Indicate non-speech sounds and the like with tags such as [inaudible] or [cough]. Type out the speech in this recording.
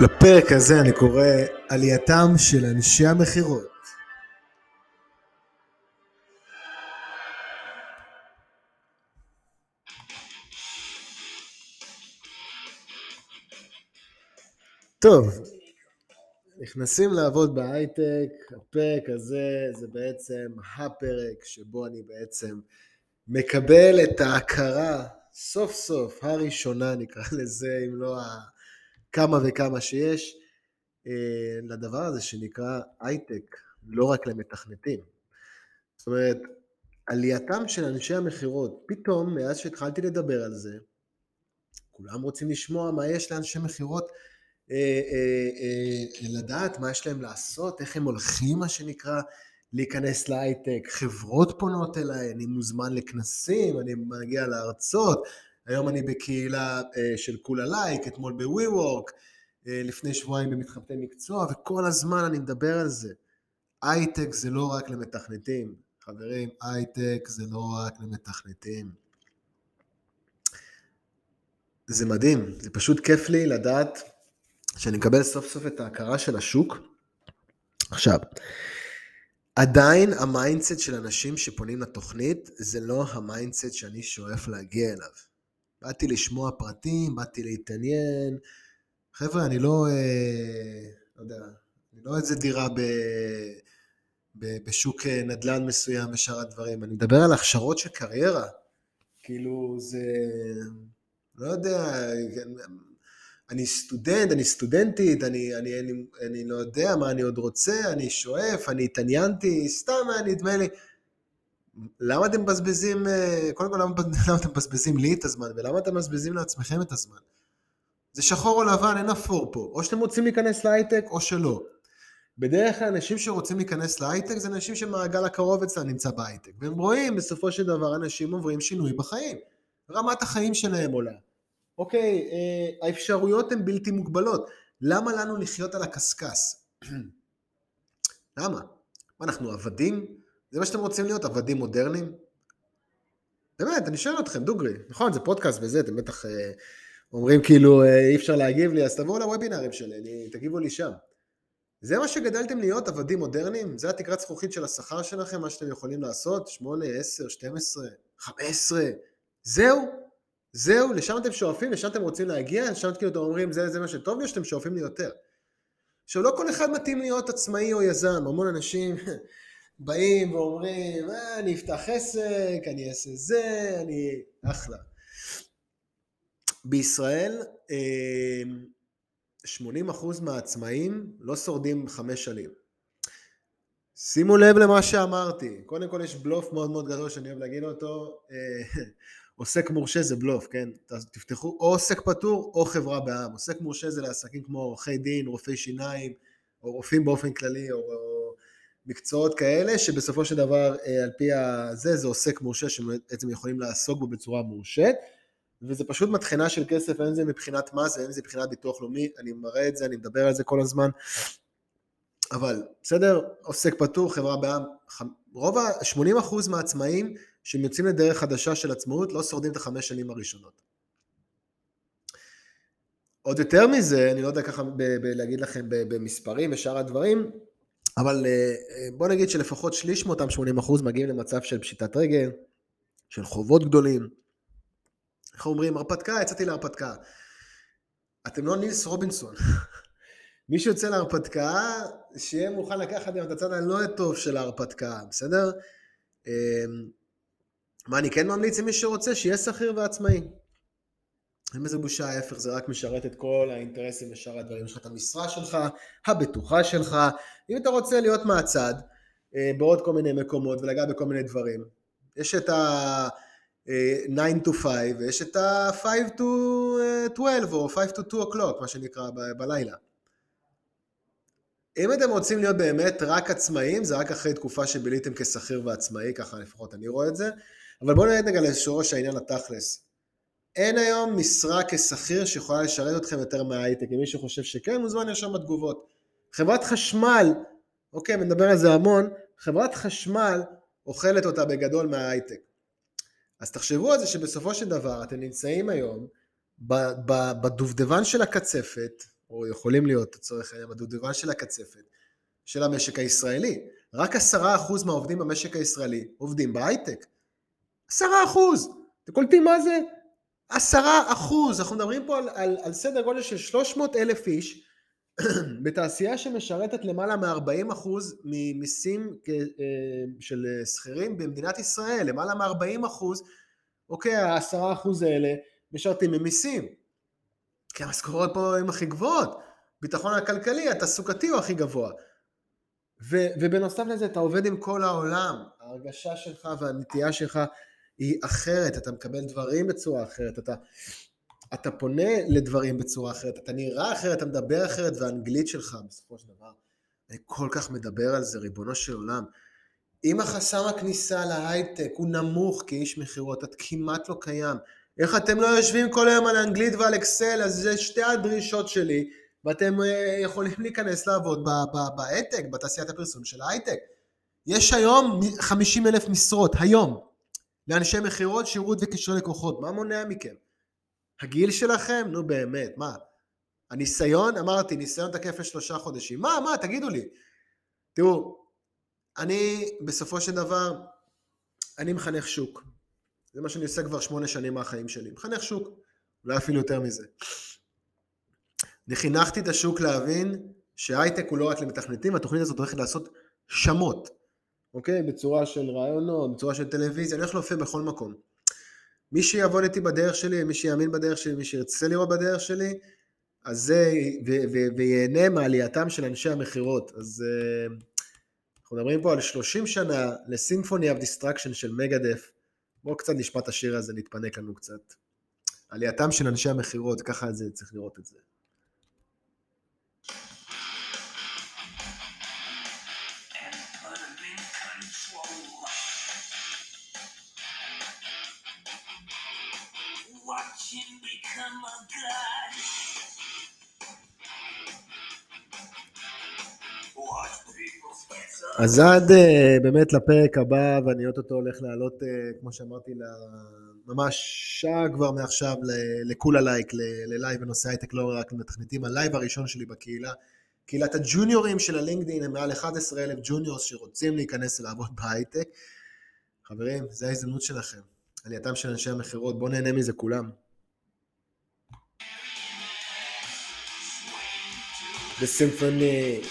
לפרק הזה אני קורא עלייתם של אנשי המכירות. טוב, נכנסים לעבוד בהייטק, הפרק הזה זה בעצם הפרק שבו אני בעצם מקבל את ההכרה, סוף סוף, הראשונה נקרא לזה, אם לא כמה וכמה שיש, אה, לדבר הזה שנקרא הייטק, לא רק למתכנתים. זאת אומרת, עלייתם של אנשי המכירות, פתאום מאז שהתחלתי לדבר על זה, כולם רוצים לשמוע מה יש לאנשי מכירות אה, אה, לדעת מה יש להם לעשות, איך הם הולכים, מה שנקרא, להיכנס להייטק. חברות פונות אליי, אני מוזמן לכנסים, אני מגיע להרצות. היום אני בקהילה של כולה לייק, אתמול ב-WeWork, לפני שבועיים במתחבטי מקצוע, וכל הזמן אני מדבר על זה. הייטק זה לא רק למתכנתים. חברים, הייטק זה לא רק למתכנתים. זה מדהים, זה פשוט כיף לי לדעת שאני מקבל סוף סוף את ההכרה של השוק. עכשיו, עדיין ה mindset של אנשים שפונים לתוכנית זה לא ה mindset שאני שואף להגיע אליו. באתי לשמוע פרטים, באתי להתעניין. חבר'ה, אני לא, אה, לא יודע, אני לא איזה דירה ב, ב, בשוק אה, נדל"ן מסוים ושאר הדברים. אני מדבר על הכשרות של קריירה. כאילו, זה... לא יודע, אני סטודנט, אני סטודנטית, אני, אני, אני, אני לא יודע מה אני עוד רוצה, אני שואף, אני התעניינתי, סתם היה נדמה לי. למה אתם מבזבזים, אה, קודם כל למה, [laughs] למה אתם מבזבזים לי את הזמן, ולמה אתם מבזבזים לעצמכם את הזמן? זה שחור או לבן, אין אפור פה. או שאתם רוצים להיכנס להייטק או שלא. בדרך כלל אנשים שרוצים להיכנס להייטק זה אנשים שמעגל הקרוב אצלם נמצא בהייטק. והם רואים בסופו של דבר אנשים עוברים שינוי בחיים. רמת החיים שלהם עולה. אוקיי, אה, האפשרויות הן בלתי מוגבלות. למה לנו לחיות על הקשקש? [clears throat] למה? מה, אנחנו עבדים? זה מה שאתם רוצים להיות, עבדים מודרניים? באמת, אני שואל אתכם, דוגרי. נכון, זה פודקאסט וזה, אתם בטח אה, אומרים כאילו אה, אי אפשר להגיב לי, אז תבואו לוובינרים שלי, אני, תגיבו לי שם. זה מה שגדלתם להיות, עבדים מודרניים? זה התקרת זכוכית של השכר שלכם, מה שאתם יכולים לעשות? 8, 10, 12, 15? זהו? זהו, לשם אתם שואפים, לשם אתם רוצים להגיע, לשם כאילו אתם אומרים זה, זה מה שטוב לי, או שאתם שואפים לי יותר. עכשיו לא כל אחד מתאים להיות עצמאי או יזם, המון אנשים באים ואומרים, אה, אני אפתח עסק, אני אעשה זה, אני... אחלה. בישראל 80% אמ, מהעצמאים לא שורדים חמש שנים. שימו לב למה שאמרתי, קודם כל יש בלוף מאוד מאוד גדול שאני אוהב להגיד אותו, אה, [laughs] עוסק מורשה זה בלוף, כן? תפתחו או עוסק פטור או חברה בעם. עוסק מורשה זה לעסקים כמו עורכי דין, רופאי שיניים, או רופאים באופן כללי, או, או מקצועות כאלה, שבסופו של דבר, אה, על פי הזה, זה עוסק מורשה שבעצם יכולים לעסוק בו בצורה מורשית, וזה פשוט מטחנה של כסף, אין זה מבחינת זה, אין זה מבחינת ביטוח לאומי, אני מראה את זה, אני מדבר על זה כל הזמן. אבל בסדר, עוסק פטור, חברה בעם, רוב ה... 80% מהעצמאים שהם יוצאים לדרך חדשה של עצמאות לא שורדים את החמש שנים הראשונות. עוד יותר מזה, אני לא יודע ככה ב- ב- להגיד לכם במספרים ושאר הדברים, אבל אה, אה, בוא נגיד שלפחות שליש מאותם 80% מגיעים למצב של פשיטת רגל, של חובות גדולים. איך אומרים, הרפתקה, יצאתי להרפתקה. אתם לא נילס רובינסון. [laughs] מי שיוצא להרפתקה, שיהיה מוכן לקחת גם את הצד הלא טוב של ההרפתקה, בסדר? אמ, מה אני כן ממליץ למי שרוצה? שיהיה שכיר ועצמאי. אין בזה בושה, ההפך, זה רק משרת את כל האינטרסים ושאר הדברים. יש לך את המשרה שלך, הבטוחה שלך. אם אתה רוצה להיות מהצד, אה, בעוד כל מיני מקומות ולגעת בכל מיני דברים, יש את ה... 9 אה, to 5 ויש את ה 5 to 12 או 5 to 2 o'clock מה שנקרא ב- בלילה. אם אתם רוצים להיות באמת רק עצמאים, זה רק אחרי תקופה שביליתם כשכיר ועצמאי, ככה לפחות אני רואה את זה, אבל בואו נרד רגע לשורש העניין התכלס. אין היום משרה כשכיר שיכולה לשרת אתכם יותר מההייטק, אם מישהו חושב שכן, מוזמן לרשום בתגובות. חברת חשמל, אוקיי, מדבר על זה המון, חברת חשמל אוכלת אותה בגדול מההייטק. אז תחשבו על זה שבסופו של דבר אתם נמצאים היום בדובדבן של הקצפת, או יכולים להיות לצורך העניין הדובדבן של הקצפת של המשק הישראלי. רק עשרה אחוז מהעובדים במשק הישראלי עובדים בהייטק. עשרה אחוז! אתם קולטים מה זה? עשרה אחוז! אנחנו מדברים פה על, על, על סדר גודל של 300 אלף איש [clears throat] בתעשייה שמשרתת למעלה מ-40 אחוז ממיסים אה, של שכירים במדינת ישראל, למעלה מ-40 אחוז, אוקיי, ה-10 אחוז האלה משרתים ממיסים. כי המשכורות פה הן הכי גבוהות, ביטחון הכלכלי, התעסוקתי הוא הכי גבוה. ו, ובנוסף לזה אתה עובד עם כל העולם, ההרגשה שלך והנטייה שלך היא אחרת, אתה מקבל דברים בצורה אחרת, אתה, אתה פונה לדברים בצורה אחרת, אתה נראה אחרת, אתה מדבר אחרת, והאנגלית שלך בסופו של דבר, אני כל כך מדבר על זה, ריבונו של עולם. אם החסם הכניסה להייטק הוא נמוך כאיש מכירות, את כמעט לא קיים. איך אתם לא יושבים כל היום על אנגלית ועל אקסל, אז זה שתי הדרישות שלי, ואתם אה, יכולים להיכנס לעבוד בהייטק, בתעשיית הפרסום של ההייטק. יש היום 50 אלף משרות, היום, לאנשי מכירות, שירות וקשרי לקוחות. מה מונע מכם? הגיל שלכם? נו באמת, מה? הניסיון? אמרתי, ניסיון תקף לשלושה חודשים. מה, מה, תגידו לי. תראו, אני בסופו של דבר, אני מחנך שוק. זה מה שאני עושה כבר שמונה שנים מהחיים שלי. מחנך שוק, אולי אפילו יותר מזה. אני חינכתי את השוק להבין שהייטק הוא לא רק למתכנתים, התוכנית הזאת הולכת לעשות שמות, אוקיי? בצורה של רעיונות, בצורה של טלוויזיה, אני הולך להופיע בכל מקום. מי שיעבוד איתי בדרך שלי, מי שיאמין בדרך שלי, מי שירצה לראות בדרך שלי, אז זה, וייהנה מעלייתם של אנשי המכירות. אז uh, אנחנו מדברים פה על 30 שנה ל Symphony of Destruction של Megadeth. בואו קצת נשמע את השיר הזה, נתפנק לנו קצת. עלייתם של אנשי המכירות, ככה זה, צריך לראות את זה. אז עד uh, באמת לפרק הבא, ואני אוטוטו הולך לעלות, uh, כמו שאמרתי, ממש שעה כבר מעכשיו לכולה לייק, ל live בנושא הייטק, לא רק למתכנתים, ה live הראשון שלי בקהילה. קהילת הג'וניורים של הלינקדאין הם מעל 11 אלף juniors שרוצים להיכנס לעבוד בהייטק. חברים, זו ההזדמנות שלכם. עלייתם של אנשי המכירות, בואו נהנה מזה כולם. The symphony